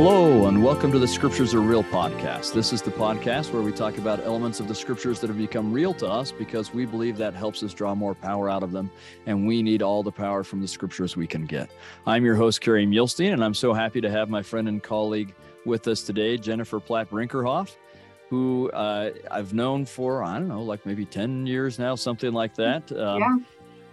Hello, and welcome to the Scriptures Are Real podcast. This is the podcast where we talk about elements of the Scriptures that have become real to us because we believe that helps us draw more power out of them, and we need all the power from the Scriptures we can get. I'm your host, Kerry Muhlestein, and I'm so happy to have my friend and colleague with us today, Jennifer Platt Brinkerhoff, who uh, I've known for, I don't know, like maybe 10 years now, something like that. Um, yeah.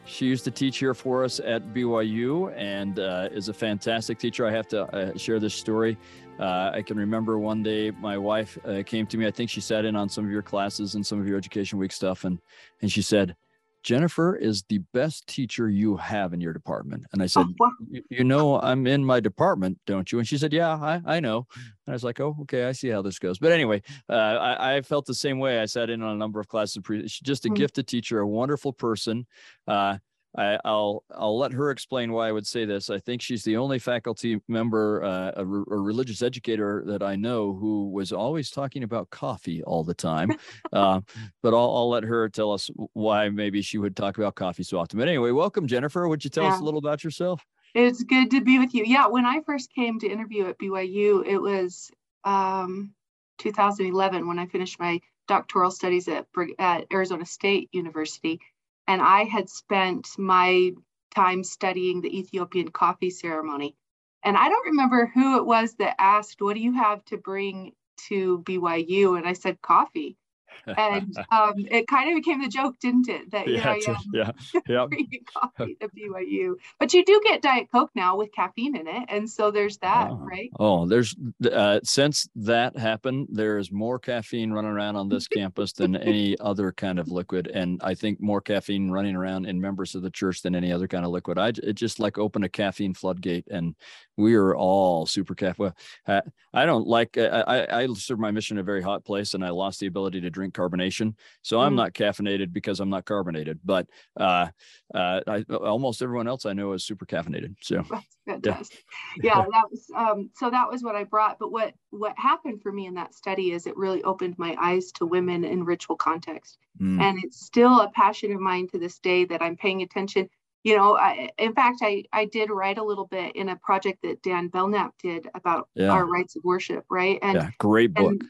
She used to teach here for us at BYU and uh, is a fantastic teacher. I have to uh, share this story. Uh, I can remember one day my wife uh, came to me. I think she sat in on some of your classes and some of your Education Week stuff, and and she said, Jennifer is the best teacher you have in your department. And I said, oh, You know, I'm in my department, don't you? And she said, Yeah, I, I know. And I was like, Oh, okay, I see how this goes. But anyway, uh, I, I, felt the same way. I sat in on a number of classes. She's just a mm-hmm. gifted teacher, a wonderful person. Uh, I, will I'll let her explain why I would say this. I think she's the only faculty member, uh, a, re- a, religious educator that I know who was always talking about coffee all the time. uh, but I'll, I'll let her tell us why maybe she would talk about coffee so often. But anyway, welcome, Jennifer. Would you tell yeah. us a little about yourself? It's good to be with you. Yeah, when I first came to interview at BYU, it was um, 2011 when I finished my doctoral studies at, at Arizona State University and I had spent my time studying the Ethiopian coffee ceremony. And I don't remember who it was that asked, What do you have to bring to BYU? And I said, Coffee and um, it kind of became the joke, didn't it? That yeah, you know, yeah, yeah, coffee at BYU, but you do get Diet Coke now with caffeine in it, and so there's that, oh. right? Oh, there's uh, since that happened, there is more caffeine running around on this campus than any other kind of liquid, and I think more caffeine running around in members of the church than any other kind of liquid. I it just like opened a caffeine floodgate, and we are all super caffeine. Well, I don't like. I, I serve my mission in a very hot place, and I lost the ability to drink carbonation. So I'm mm. not caffeinated because I'm not carbonated, but uh, uh, I, almost everyone else I know is super caffeinated. So fantastic. Yeah. yeah, that was um, so that was what I brought. But what what happened for me in that study is it really opened my eyes to women in ritual context, mm. and it's still a passion of mine to this day that I'm paying attention you know I, in fact I, I did write a little bit in a project that dan Belnap did about yeah. our rites of worship right and yeah, great book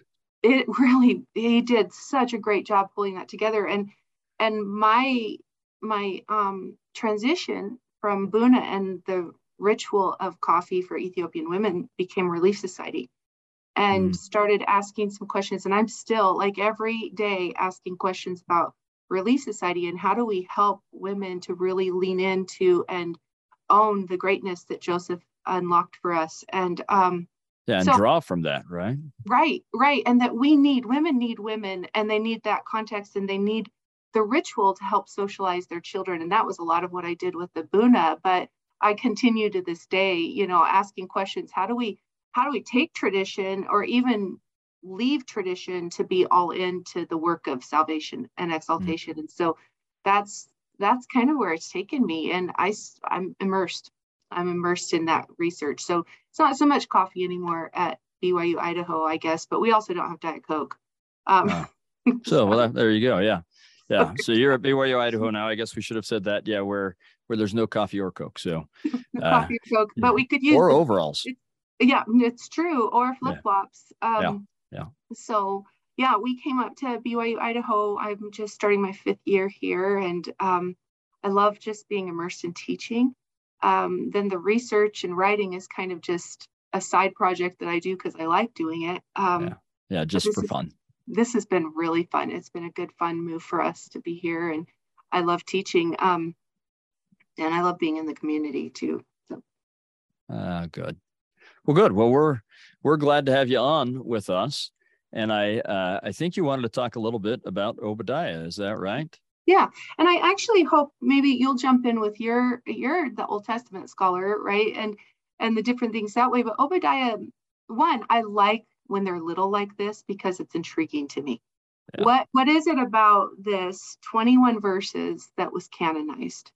it really he did such a great job pulling that together. And and my my um transition from buna and the ritual of coffee for ethiopian women became relief society and mm. started asking some questions. And i'm still like every day asking questions about relief society and how do we help women to really lean into and own the greatness that joseph unlocked for us. And um yeah and so, draw from that right? Right right and that we need women need women and they need that context and they need the ritual to help socialize their children and that was a lot of what i did with the buna but i continue to this day you know asking questions how do we how do we take tradition or even leave tradition to be all into the work of salvation and exaltation? Mm-hmm. and so that's that's kind of where it's taken me and i i'm immersed I'm immersed in that research. So it's not so much coffee anymore at BYU Idaho, I guess, but we also don't have Diet Coke. Um, so well, there you go. Yeah, yeah. So you're at BYU Idaho now. I guess we should have said that. Yeah, where where there's no coffee or Coke. So uh, coffee or Coke, but we could use or overalls. Yeah, it's true. Or flip flops. Yeah. Um, yeah. yeah. So yeah, we came up to BYU Idaho. I'm just starting my fifth year here, and um, I love just being immersed in teaching um, then the research and writing is kind of just a side project that I do because I like doing it. Um, yeah. yeah, just for fun. this has been really fun. It's been a good, fun move for us to be here, and I love teaching. Um, and I love being in the community too. So. Uh, good. Well, good. Well, we're we're glad to have you on with us, and I uh, I think you wanted to talk a little bit about Obadiah. Is that right? Yeah, and I actually hope maybe you'll jump in with your you're the Old Testament scholar, right? And and the different things that way. But Obadiah, one, I like when they're little like this because it's intriguing to me. Yeah. What what is it about this 21 verses that was canonized?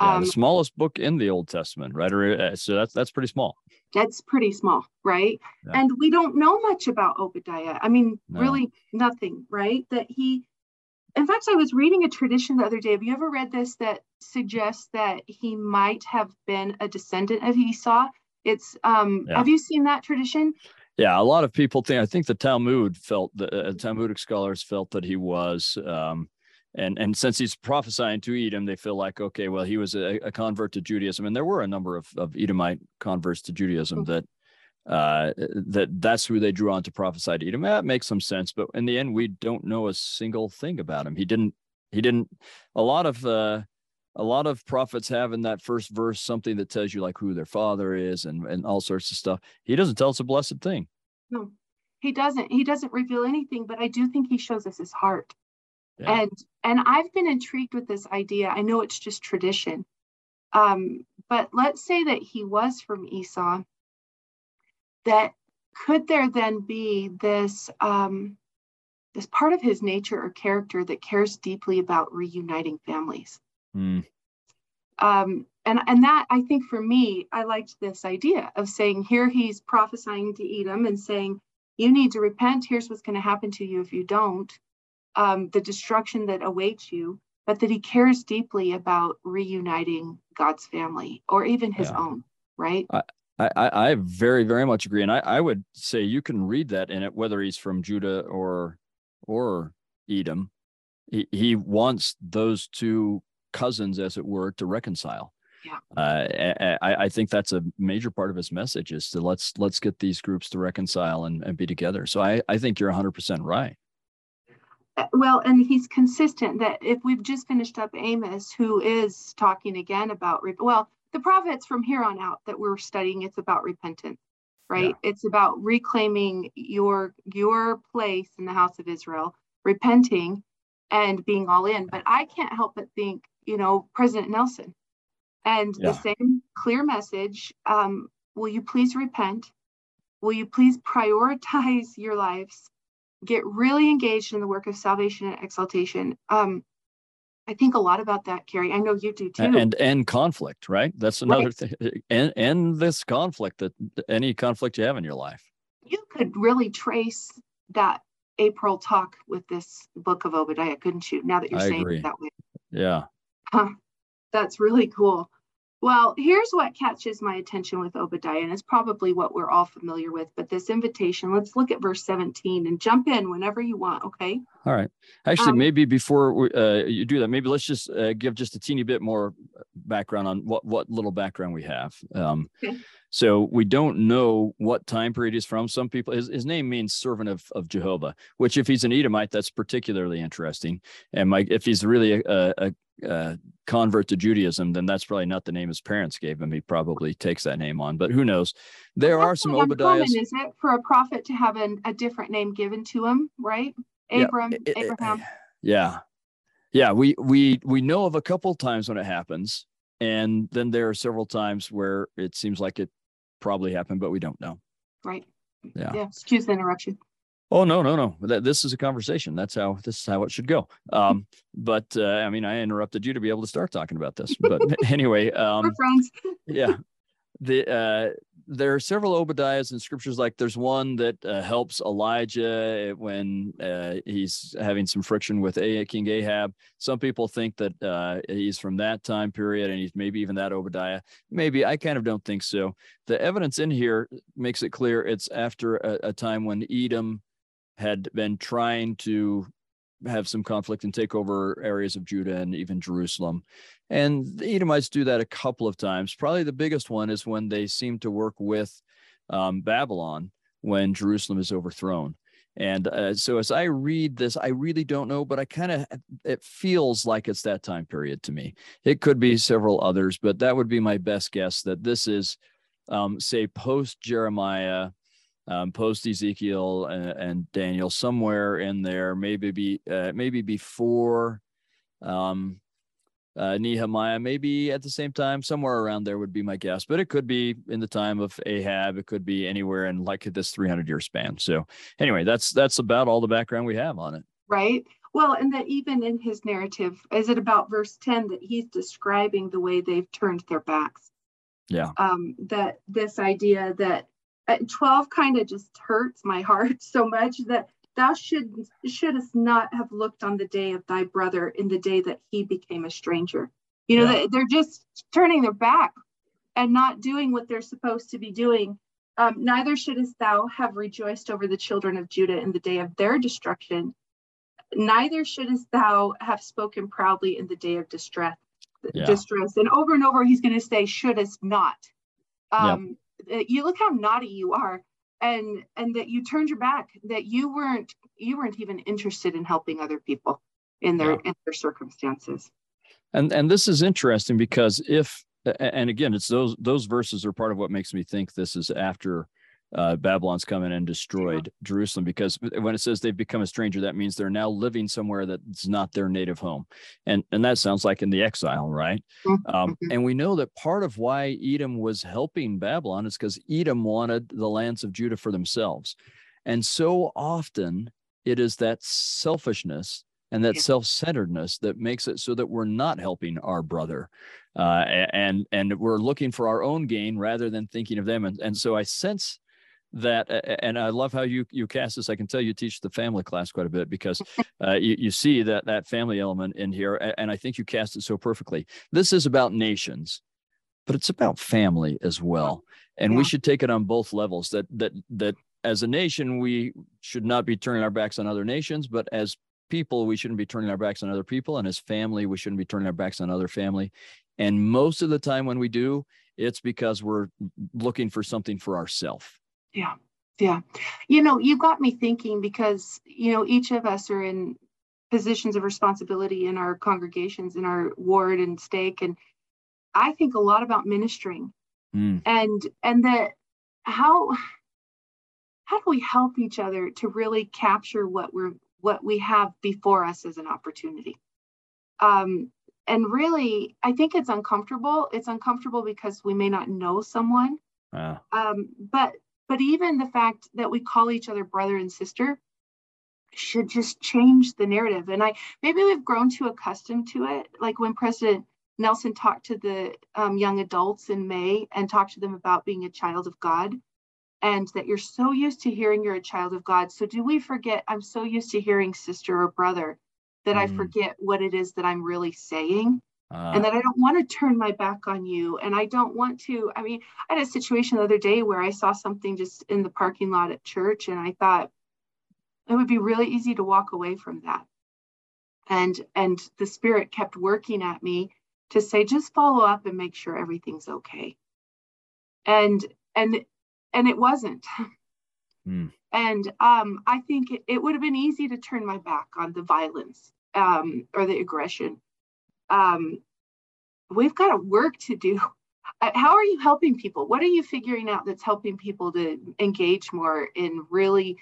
Yeah, um, the smallest book in the Old Testament, right? Uh, so that's that's pretty small. That's pretty small, right? Yeah. And we don't know much about Obadiah. I mean, no. really nothing, right? That he in fact, I was reading a tradition the other day. Have you ever read this that suggests that he might have been a descendant of Esau? It's um yeah. have you seen that tradition? Yeah, a lot of people think I think the Talmud felt the uh, Talmudic scholars felt that he was um and and since he's prophesying to Edom, they feel like okay, well, he was a, a convert to Judaism, and there were a number of, of Edomite converts to Judaism mm-hmm. that uh, that that's who they drew on to prophesy to Edom. That makes some sense, but in the end, we don't know a single thing about him. He didn't. He didn't. A lot of uh, a lot of prophets have in that first verse something that tells you like who their father is and and all sorts of stuff. He doesn't tell us a blessed thing. No, he doesn't. He doesn't reveal anything. But I do think he shows us his heart. Yeah. And and I've been intrigued with this idea. I know it's just tradition. Um, but let's say that he was from Esau that could there then be this um, this part of his nature or character that cares deeply about reuniting families mm. um, and and that i think for me i liked this idea of saying here he's prophesying to edom and saying you need to repent here's what's going to happen to you if you don't um, the destruction that awaits you but that he cares deeply about reuniting god's family or even his yeah. own right I, I, I very very much agree, and I, I would say you can read that in it whether he's from Judah or or Edom. He, he wants those two cousins, as it were, to reconcile. Yeah. Uh, I, I think that's a major part of his message is to let's let's get these groups to reconcile and, and be together. So I, I think you're 100% right. Uh, well, and he's consistent that if we've just finished up Amos, who is talking again about, well, the prophets from here on out that we're studying it's about repentance right? Yeah. it's about reclaiming your your place in the house of israel repenting and being all in. But i can't help but think you know president nelson and yeah. the same clear message um, will you please repent? Will you please prioritize your lives? Get really engaged in the work of salvation and exaltation. Um, I think a lot about that, Kerry. I know you do too. And and conflict, right? That's another right. thing. And and this conflict that any conflict you have in your life. You could really trace that April talk with this book of Obadiah, couldn't you? Now that you're I saying agree. it that way. Yeah. Huh. That's really cool. Well, here's what catches my attention with Obadiah, and it's probably what we're all familiar with, but this invitation, let's look at verse 17 and jump in whenever you want, okay? All right. Actually, um, maybe before we, uh, you do that, maybe let's just uh, give just a teeny bit more background on what, what little background we have. Um, okay. So we don't know what time period he's from. Some people, his, his name means servant of, of Jehovah, which if he's an Edomite, that's particularly interesting. And my, if he's really a, a, uh, convert to Judaism, then that's probably not the name his parents gave him. He probably takes that name on, but who knows? There are some Obadiahs. Is it for a prophet to have an, a different name given to him, right? Abram, yeah, it, Abraham. yeah, yeah. We we we know of a couple times when it happens, and then there are several times where it seems like it probably happened, but we don't know. Right. Yeah. Yeah. Excuse the interruption. Oh no, no, no! This is a conversation. That's how this is how it should go. Um, but uh, I mean, I interrupted you to be able to start talking about this. But anyway, um, friends. yeah, the uh, there are several Obadiahs in scriptures. Like there's one that uh, helps Elijah when uh, he's having some friction with a- King Ahab. Some people think that uh, he's from that time period, and he's maybe even that Obadiah. Maybe I kind of don't think so. The evidence in here makes it clear it's after a, a time when Edom had been trying to have some conflict and take over areas of Judah and even Jerusalem. And the Edomites do that a couple of times. Probably the biggest one is when they seem to work with um, Babylon when Jerusalem is overthrown. And uh, so as I read this, I really don't know, but I kind of, it feels like it's that time period to me. It could be several others, but that would be my best guess that this is, um, say, post Jeremiah, um, post Ezekiel and, and, Daniel somewhere in there, maybe be uh, maybe before um, uh, Nehemiah, maybe at the same time, somewhere around there would be my guess. But it could be in the time of Ahab. It could be anywhere in like this 300 year span. So anyway, that's that's about all the background we have on it. Right. Well, and that even in his narrative, is it about verse 10 that he's describing the way they've turned their backs? Yeah. Um, that this idea that 12 kind of just hurts my heart so much that thou should shouldst not have looked on the day of thy brother in the day that he became a stranger you know yeah. they're just turning their back and not doing what they're supposed to be doing. Um, neither shouldest thou have rejoiced over the children of Judah in the day of their destruction. Neither shouldest thou have spoken proudly in the day of distress. Yeah. Distress, and over and over, he's going to say, "Shouldest not." Um. Uh, you look how naughty you are, and and that you turned your back. That you weren't you weren't even interested in helping other people in their yeah. in their circumstances. And and this is interesting because if and again, it's those those verses are part of what makes me think this is after uh, Babylon's come in and destroyed yeah. Jerusalem because when it says they've become a stranger, that means they're now living somewhere that's not their native home, and and that sounds like in the exile, right? Mm-hmm. Um, mm-hmm. and we know that part of why Edom was helping Babylon is because Edom wanted the lands of Judah for themselves, and so often it is that selfishness and that yeah. self-centeredness that makes it so that we're not helping our brother uh, and and we're looking for our own gain rather than thinking of them and, and so i sense that and i love how you you cast this i can tell you teach the family class quite a bit because uh, you, you see that that family element in here and i think you cast it so perfectly this is about nations but it's about family as well and yeah. we should take it on both levels that that that as a nation we should not be turning our backs on other nations but as people we shouldn't be turning our backs on other people and as family we shouldn't be turning our backs on other family and most of the time when we do, it's because we're looking for something for ourselves. Yeah. Yeah. You know, you got me thinking because, you know, each of us are in positions of responsibility in our congregations, in our ward and stake. And I think a lot about ministering mm. and, and that how, how do we help each other to really capture what we're, what we have before us as an opportunity? Um, and really i think it's uncomfortable it's uncomfortable because we may not know someone wow. um, but but even the fact that we call each other brother and sister should just change the narrative and i maybe we've grown too accustomed to it like when president nelson talked to the um, young adults in may and talked to them about being a child of god and that you're so used to hearing you're a child of god so do we forget i'm so used to hearing sister or brother that mm. I forget what it is that I'm really saying. Uh, and that I don't want to turn my back on you. And I don't want to. I mean, I had a situation the other day where I saw something just in the parking lot at church, and I thought it would be really easy to walk away from that. And and the spirit kept working at me to say, just follow up and make sure everything's okay. And and and it wasn't. Mm. And um, I think it, it, would have been easy to turn my back on the violence um, or the aggression. Um, we've got a work to do. Uh, how are you helping people? What are you figuring out that's helping people to engage more in really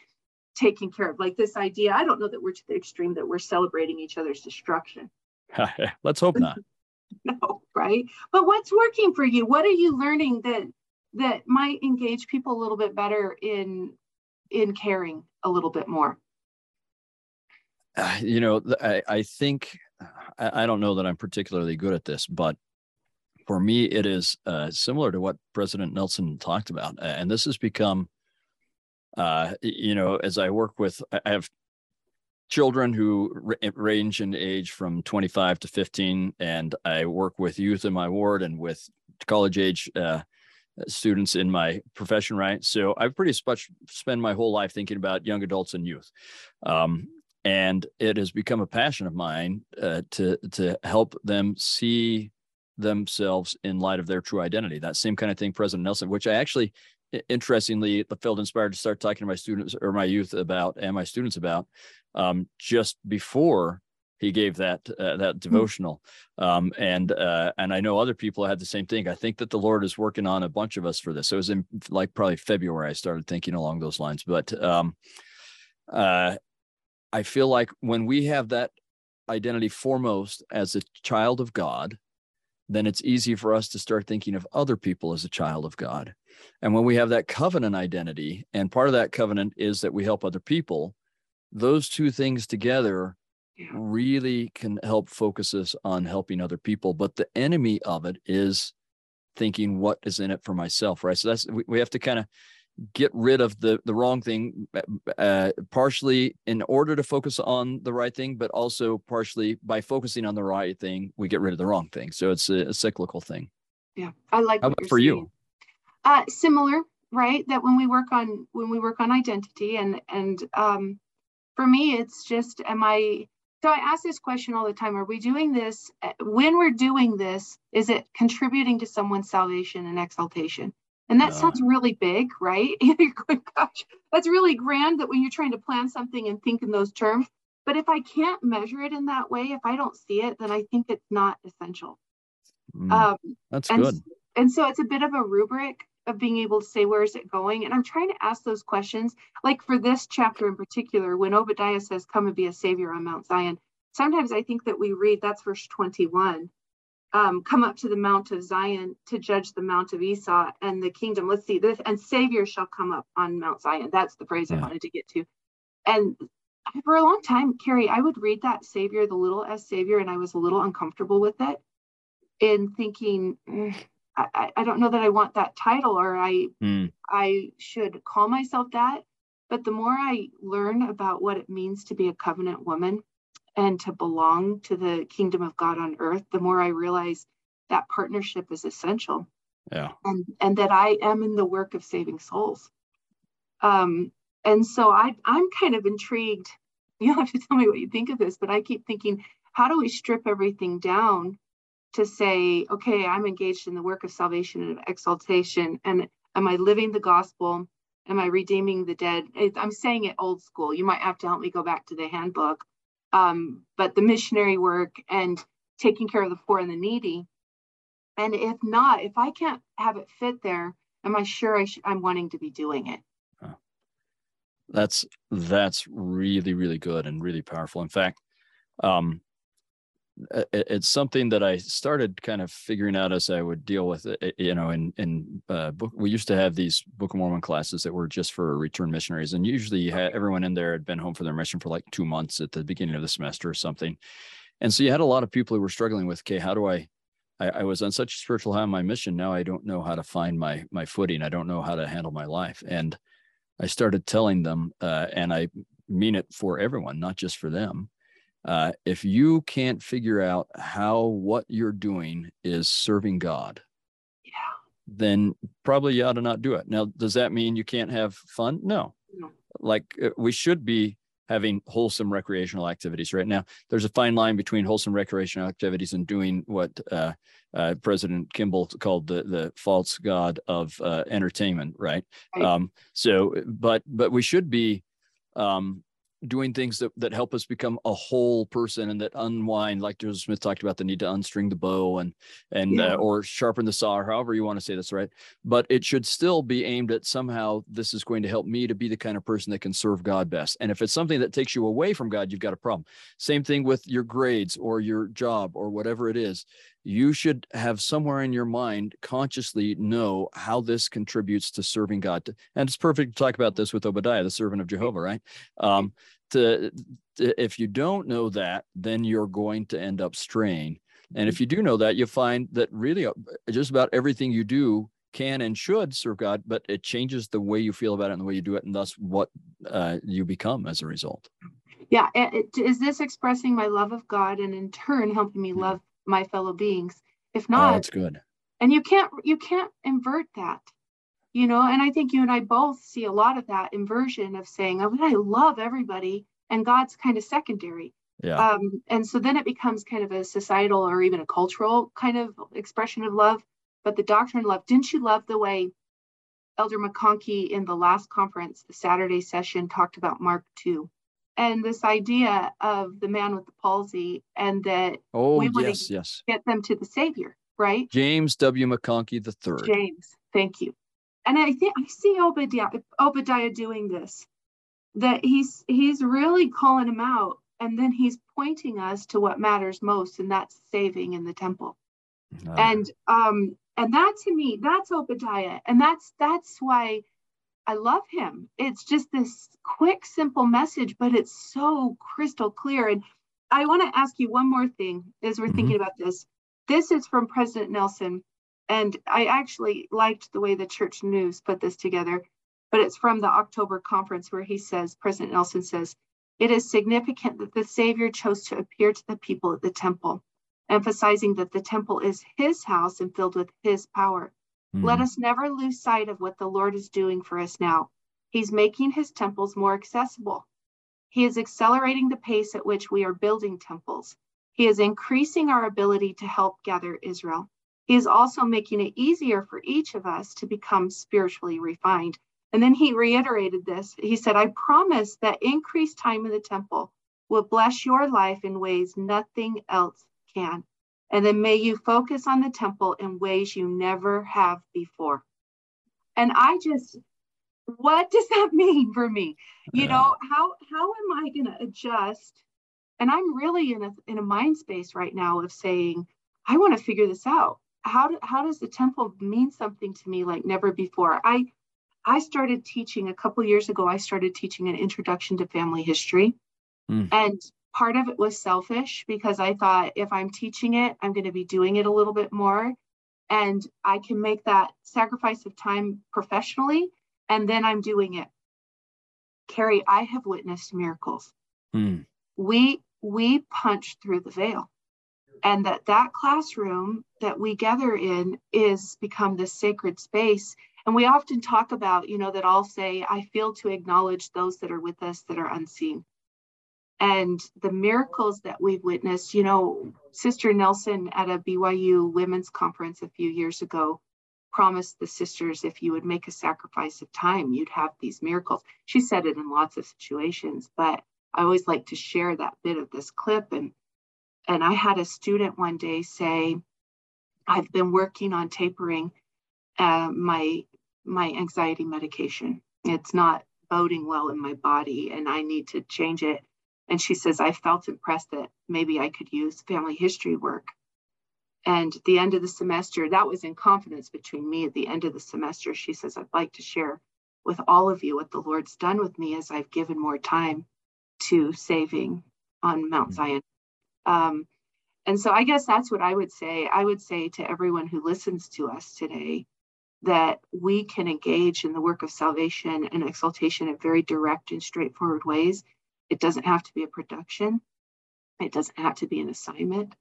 taking care of like this idea? I don't know that we're to the extreme that we're celebrating each other's destruction. Let's hope not. no, right? But what's working for you? What are you learning that that might engage people a little bit better in in caring a little bit more? Uh, you know, I, I think I, I, don't know that I'm particularly good at this, but for me, it is uh, similar to what President Nelson talked about, and this has become, uh, you know, as I work with, I have children who range in age from 25 to 15, and I work with youth in my ward and with college age uh, students in my profession, right? So I've pretty much spent my whole life thinking about young adults and youth. Um, and it has become a passion of mine uh, to to help them see themselves in light of their true identity. That same kind of thing, President Nelson, which I actually, interestingly, felt inspired to start talking to my students or my youth about and my students about um, just before he gave that uh, that hmm. devotional um, and uh, and i know other people had the same thing i think that the lord is working on a bunch of us for this so it was in like probably february i started thinking along those lines but um, uh, i feel like when we have that identity foremost as a child of god then it's easy for us to start thinking of other people as a child of god and when we have that covenant identity and part of that covenant is that we help other people those two things together really can help focus us on helping other people. But the enemy of it is thinking, what is in it for myself? Right. So that's, we, we have to kind of get rid of the the wrong thing uh, partially in order to focus on the right thing but also partially by focusing on the right thing we get rid of the wrong thing so it's a, a cyclical thing Yeah, I like. How about for saying. you? Uh, similar, right? That when we work on when we work on identity, and and um, for me, it's just, am I? So I ask this question all the time: Are we doing this? Uh, when we're doing this, is it contributing to someone's salvation and exaltation? And that sounds really big, right? you're going, gosh, that's really grand that when you're trying to plan something and think in those terms. But if I can't measure it in that way, if I don't see it, then I think it's not essential. Mm, um, that's and, good. And so it's a bit of a rubric of being able to say, where is it going? And I'm trying to ask those questions. Like for this chapter in particular, when Obadiah says, come and be a savior on Mount Zion, sometimes I think that we read, that's verse 21. Um, come up to the Mount of Zion to judge the Mount of Esau and the kingdom. Let's see this, and Savior shall come up on Mount Zion. That's the phrase yeah. I wanted to get to. And for a long time, Kerry, I would read that Savior, the little s Savior, and I was a little uncomfortable with it in thinking, mm, I, I don't know that I want that title or I mm. I should call myself that. But the more I learn about what it means to be a covenant woman and to belong to the kingdom of God on earth, the more I realize that partnership is essential. Yeah. And and that I am in the work of saving souls. Um, and so I I'm kind of intrigued. You'll have to tell me what you think of this, but I keep thinking, how do we strip everything down to say, okay, I'm engaged in the work of salvation and exaltation. And am I living the gospel? Am I redeeming the dead? I'm saying it old school. You might have to help me go back to the handbook. Um, but the missionary work and taking care of the poor and the needy. And if not, if I can't have it fit there, am I sure I am wanting to be doing it? That's that's really really good and really powerful. In fact, um, it's something that I started kind of figuring out as I would deal with it. You know, in in uh, book, we used to have these Book of Mormon classes that were just for return missionaries, and usually you had everyone in there had been home for their mission for like two months at the beginning of the semester or something, and so you had a lot of people who were struggling with, okay, how do I? I, I was on such a spiritual high on my mission. Now I don't know how to find my my footing. I don't know how to handle my life, and I started telling them, uh, and I mean it for everyone, not just for them uh, if you can't figure out how what you're doing is serving God, yeah, then probably you ought to not do it. Now, does that mean you can't have fun? No. no. Like uh, we should be having wholesome recreational activities right now. There's a fine line between wholesome recreational activities and doing what uh, uh, President Kimball called the the false god of uh, entertainment, right? right. Um, so, but but we should be um, doing things that, that help us become a whole person and that unwind like joseph smith talked about the need to unstring the bow and and uh, yeah. uh, or sharpen the saw or however you want to say this right? But it should still be aimed at somehow this is going to help me to be the kind of person that can serve god best. And if it's something that takes you away from god you've got a problem. Same thing with your grades or your job or whatever it is you should have somewhere in your mind consciously know how this contributes to serving God. And it's perfect to talk about this with Obadiah, the servant of Jehovah, right? Um, to, to, if you don't know that, then you're going to end up straying. And if you do know that, you find that really uh, just about everything you do can and should serve God, but it changes the way you feel about it and the way you do it, and thus what uh, you become as a result. Yeah. Is this expressing my love of God and in turn helping me love my fellow beings if oh, not oh, that's good. and you can't you can't invert that you know? And i think you and i both see a lot of that inversion of saying oh, i love everybody and god's kind of secondary. Yeah. Um, and so then it becomes kind of a societal or even a cultural kind of expression of love. But the doctrine of love didn't you love the way elder McConkie in the last conference the saturday session talked about mark 2 and this idea of the man with the palsy and that oh we want yes to yes. get them to the savior right? James w. McConkie the third. James thank you. And i think i see obadiah obadiah doing this that he's he's really calling him out and then he's pointing us to what matters most and that's saving in the temple. Uh. and um and that to me that's obadiah and that's that's why I love him. It's just this quick, simple message, but it's so crystal clear. And I want to ask you one more thing as we're mm-hmm. thinking about this. This is from President Nelson. And I actually liked the way the church news put this together, but it's from the October conference where he says, President Nelson says, it is significant that the Savior chose to appear to the people at the temple. emphasizing that the temple is his house and filled with his power. Mm-hmm. Let us never lose sight of what the Lord is doing for us now. He's making his temples more accessible. He is accelerating the pace at which we are building temples. He is increasing our ability to help gather Israel. He is also making it easier for each of us to become spiritually refined. And then he reiterated this. He said, I promise that increased time in the temple will bless your life in ways nothing else can. And then may you focus on the temple in ways you never have before. And I just, what does that mean for me? You yeah. know, how how am I going to adjust? And I'm really in a in a mind space right now of saying, I want to figure this out. How do, how does the temple mean something to me like never before? I I started teaching a couple years ago. I started teaching an introduction to family history, mm. and part of it was selfish because I thought if I'm teaching it, I'm going to be doing it a little bit more, and I can make that sacrifice of time professionally, and then I'm doing it. Kerry, I have witnessed miracles. Mm. We we punch through the veil and that that classroom that we gather in is become this sacred space and we often talk about you know that i'll say i feel to acknowledge those that are with us that are unseen and the miracles that we've witnessed you know sister nelson at a byu women's conference a few years ago promised the sisters if you would make a sacrifice of time you'd have these miracles she said it in lots of situations but i always like to share that bit of this clip and and I had a student one day say, I've been working on tapering uh, my my anxiety medication. It's not boding well in my body and I need to change it. And she says, I felt impressed that maybe I could use family history work. And the end of the semester, that was in confidence between me at the end of the semester. She says, I'd like to share with all of you what the Lord's done with me as I've given more time to saving on Mount mm. Zion um, and so I guess that's what I would say. I would say to everyone who listens to us today that we can engage in the work of salvation and exaltation in very direct and straightforward ways. It doesn't have to be a production, it doesn't have to be an assignment.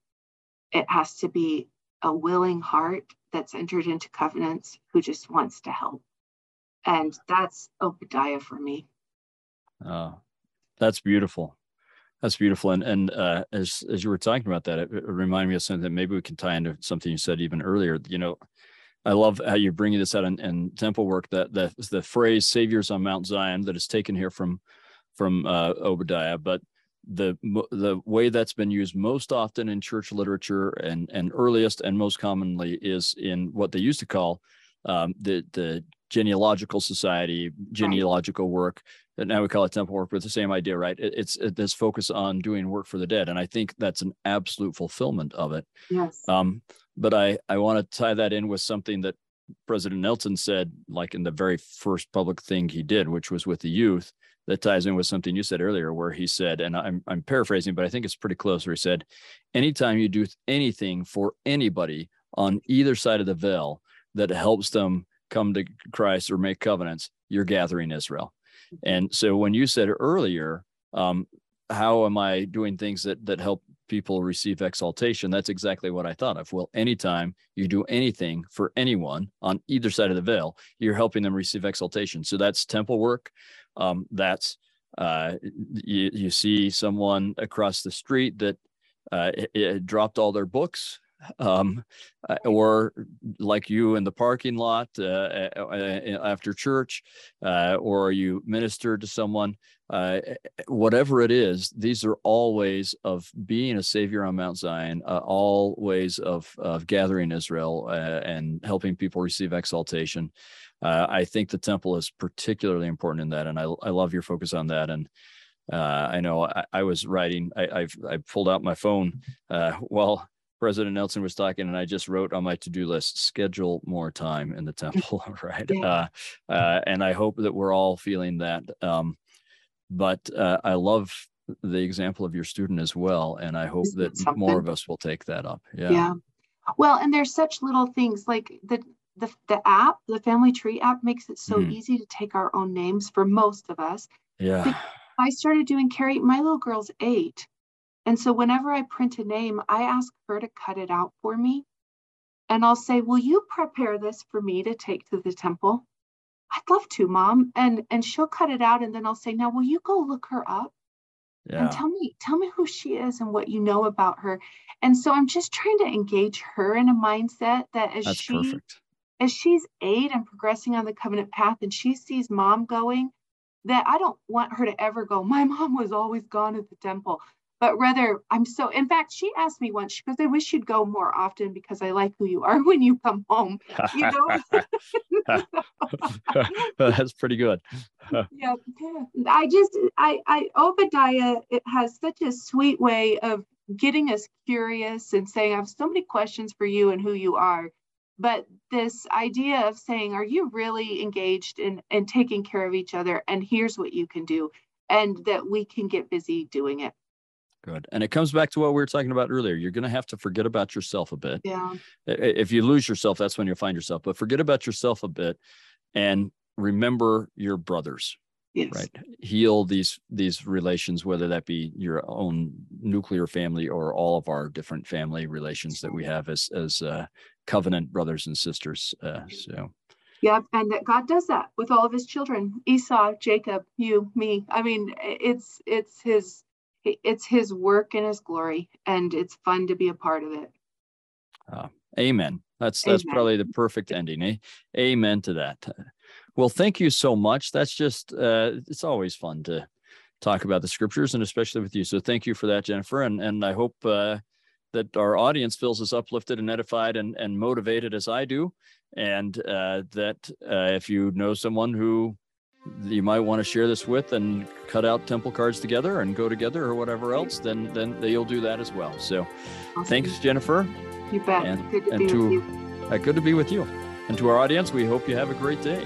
It has to be a willing heart that's entered into covenants who just wants to help. And that's Obadiah for me. Oh, that's beautiful. That's beautiful. And and uh, as as you were talking about that, it, it reminded me of something that maybe we can tie into something you said even earlier. You know, I love how you're bringing this out in, in temple work. That the the phrase "Saviors on Mount Zion" that is taken here from from uh, Obadiah, but the the way that's been used most often in church literature and and earliest and most commonly is in what they used to call um, the the genealogical society genealogical work now we call it temple work, but the same idea, right? It, it's it, this focus on doing work for the dead, and I think that's an absolute fulfillment of it. Yes. Um, but I I want to tie that in with something that President Nelson said, like in the very first public thing he did, which was with the youth. That ties in with something you said earlier, where he said, and I'm I'm paraphrasing, but I think it's pretty close. Where he said, "Anytime you do anything for anybody on either side of the veil that helps them come to Christ or make covenants, you're gathering Israel." And so when you said earlier, um, how am I doing things that that help people receive exaltation? That's exactly what I thought of. Well, anytime you do anything for anyone on either side of the veil, you're helping them receive exaltation. So that's temple work. Um, that's uh, you, you see someone across the street that uh, it, it dropped all their books um, uh, or like you in the parking lot uh, uh, after church, uh, or you minister to someone, uh, whatever it is, these are all ways of being a savior on Mount Zion, uh, all ways of, of gathering Israel and helping people receive exaltation. I think the temple is particularly important in that, and I, I love your focus on that. And I know I, I was writing. I, have I pulled out my phone while President Nelson was talking, and I just wrote on my to-do list: schedule more time in the temple, right? Yeah. Uh, uh, and I hope that we're all feeling that. Um, but uh, I love the example of your student as well, and I hope that more of us will take that up. Yeah. Yeah. Well, and there's such little things like the the, the app, the Family Tree app, makes it so mm. easy to take our own names for most of us. Yeah. I started doing Kerry. My little girl's eight And so whenever I print a name, I ask her to cut it out for me. And I'll say, Will you prepare this for me to take to the temple? I'd love to, mom. And and she'll cut it out. And then I'll say, Now will you go look her up? Yeah. And tell me, tell me who she is and what you know about her. And so I'm just trying to engage her in a mindset that as That's she perfect. as she's eight and progressing on the covenant path and she sees mom going, that I don't want her to ever go, my mom was always gone at the temple but rather I'm so in fact she asked me once she goes I wish you'd go more often because I like who you are when you come home. You know? That's pretty good. Yeah. I just I I Obadiah it has such a sweet way of getting us curious and saying I have so many questions for you and who you are. But this idea of saying are you really engaged in in taking care of each other? And here's what you can do. And that we can get busy doing it Good. And it comes back to what we were talking about earlier. You're going to have to forget about yourself a bit. Yeah. If you lose yourself, that's when you'll find yourself. But forget about yourself a bit and remember your brothers. Yes. Right. Heal these these relations, whether that be your own nuclear family or all of our different family relations that we have as as uh, covenant brothers and sisters. Uh, so Yep, and that God does that with all of his children, Esau, Jacob, you, me. I mean, it's it's his it's his work and his glory and it's fun to be a part of it. Uh, amen. That's that's amen. probably the perfect ending eh? amen to that. Well thank you so much. That's just uh, it's always fun to talk about the scriptures and especially with you. So thank you for that jennifer and and i hope uh, that our audience feels as uplifted and edified and, and motivated as i do and uh, that uh, if you know someone who you might want to share this with and cut out temple cards together and go together or whatever else, then then you'll do that as well. So awesome. thanks, Jennifer. You bet. And, good to and be to, with you. Uh, good to be with you. And to our audience, we hope you have a great day.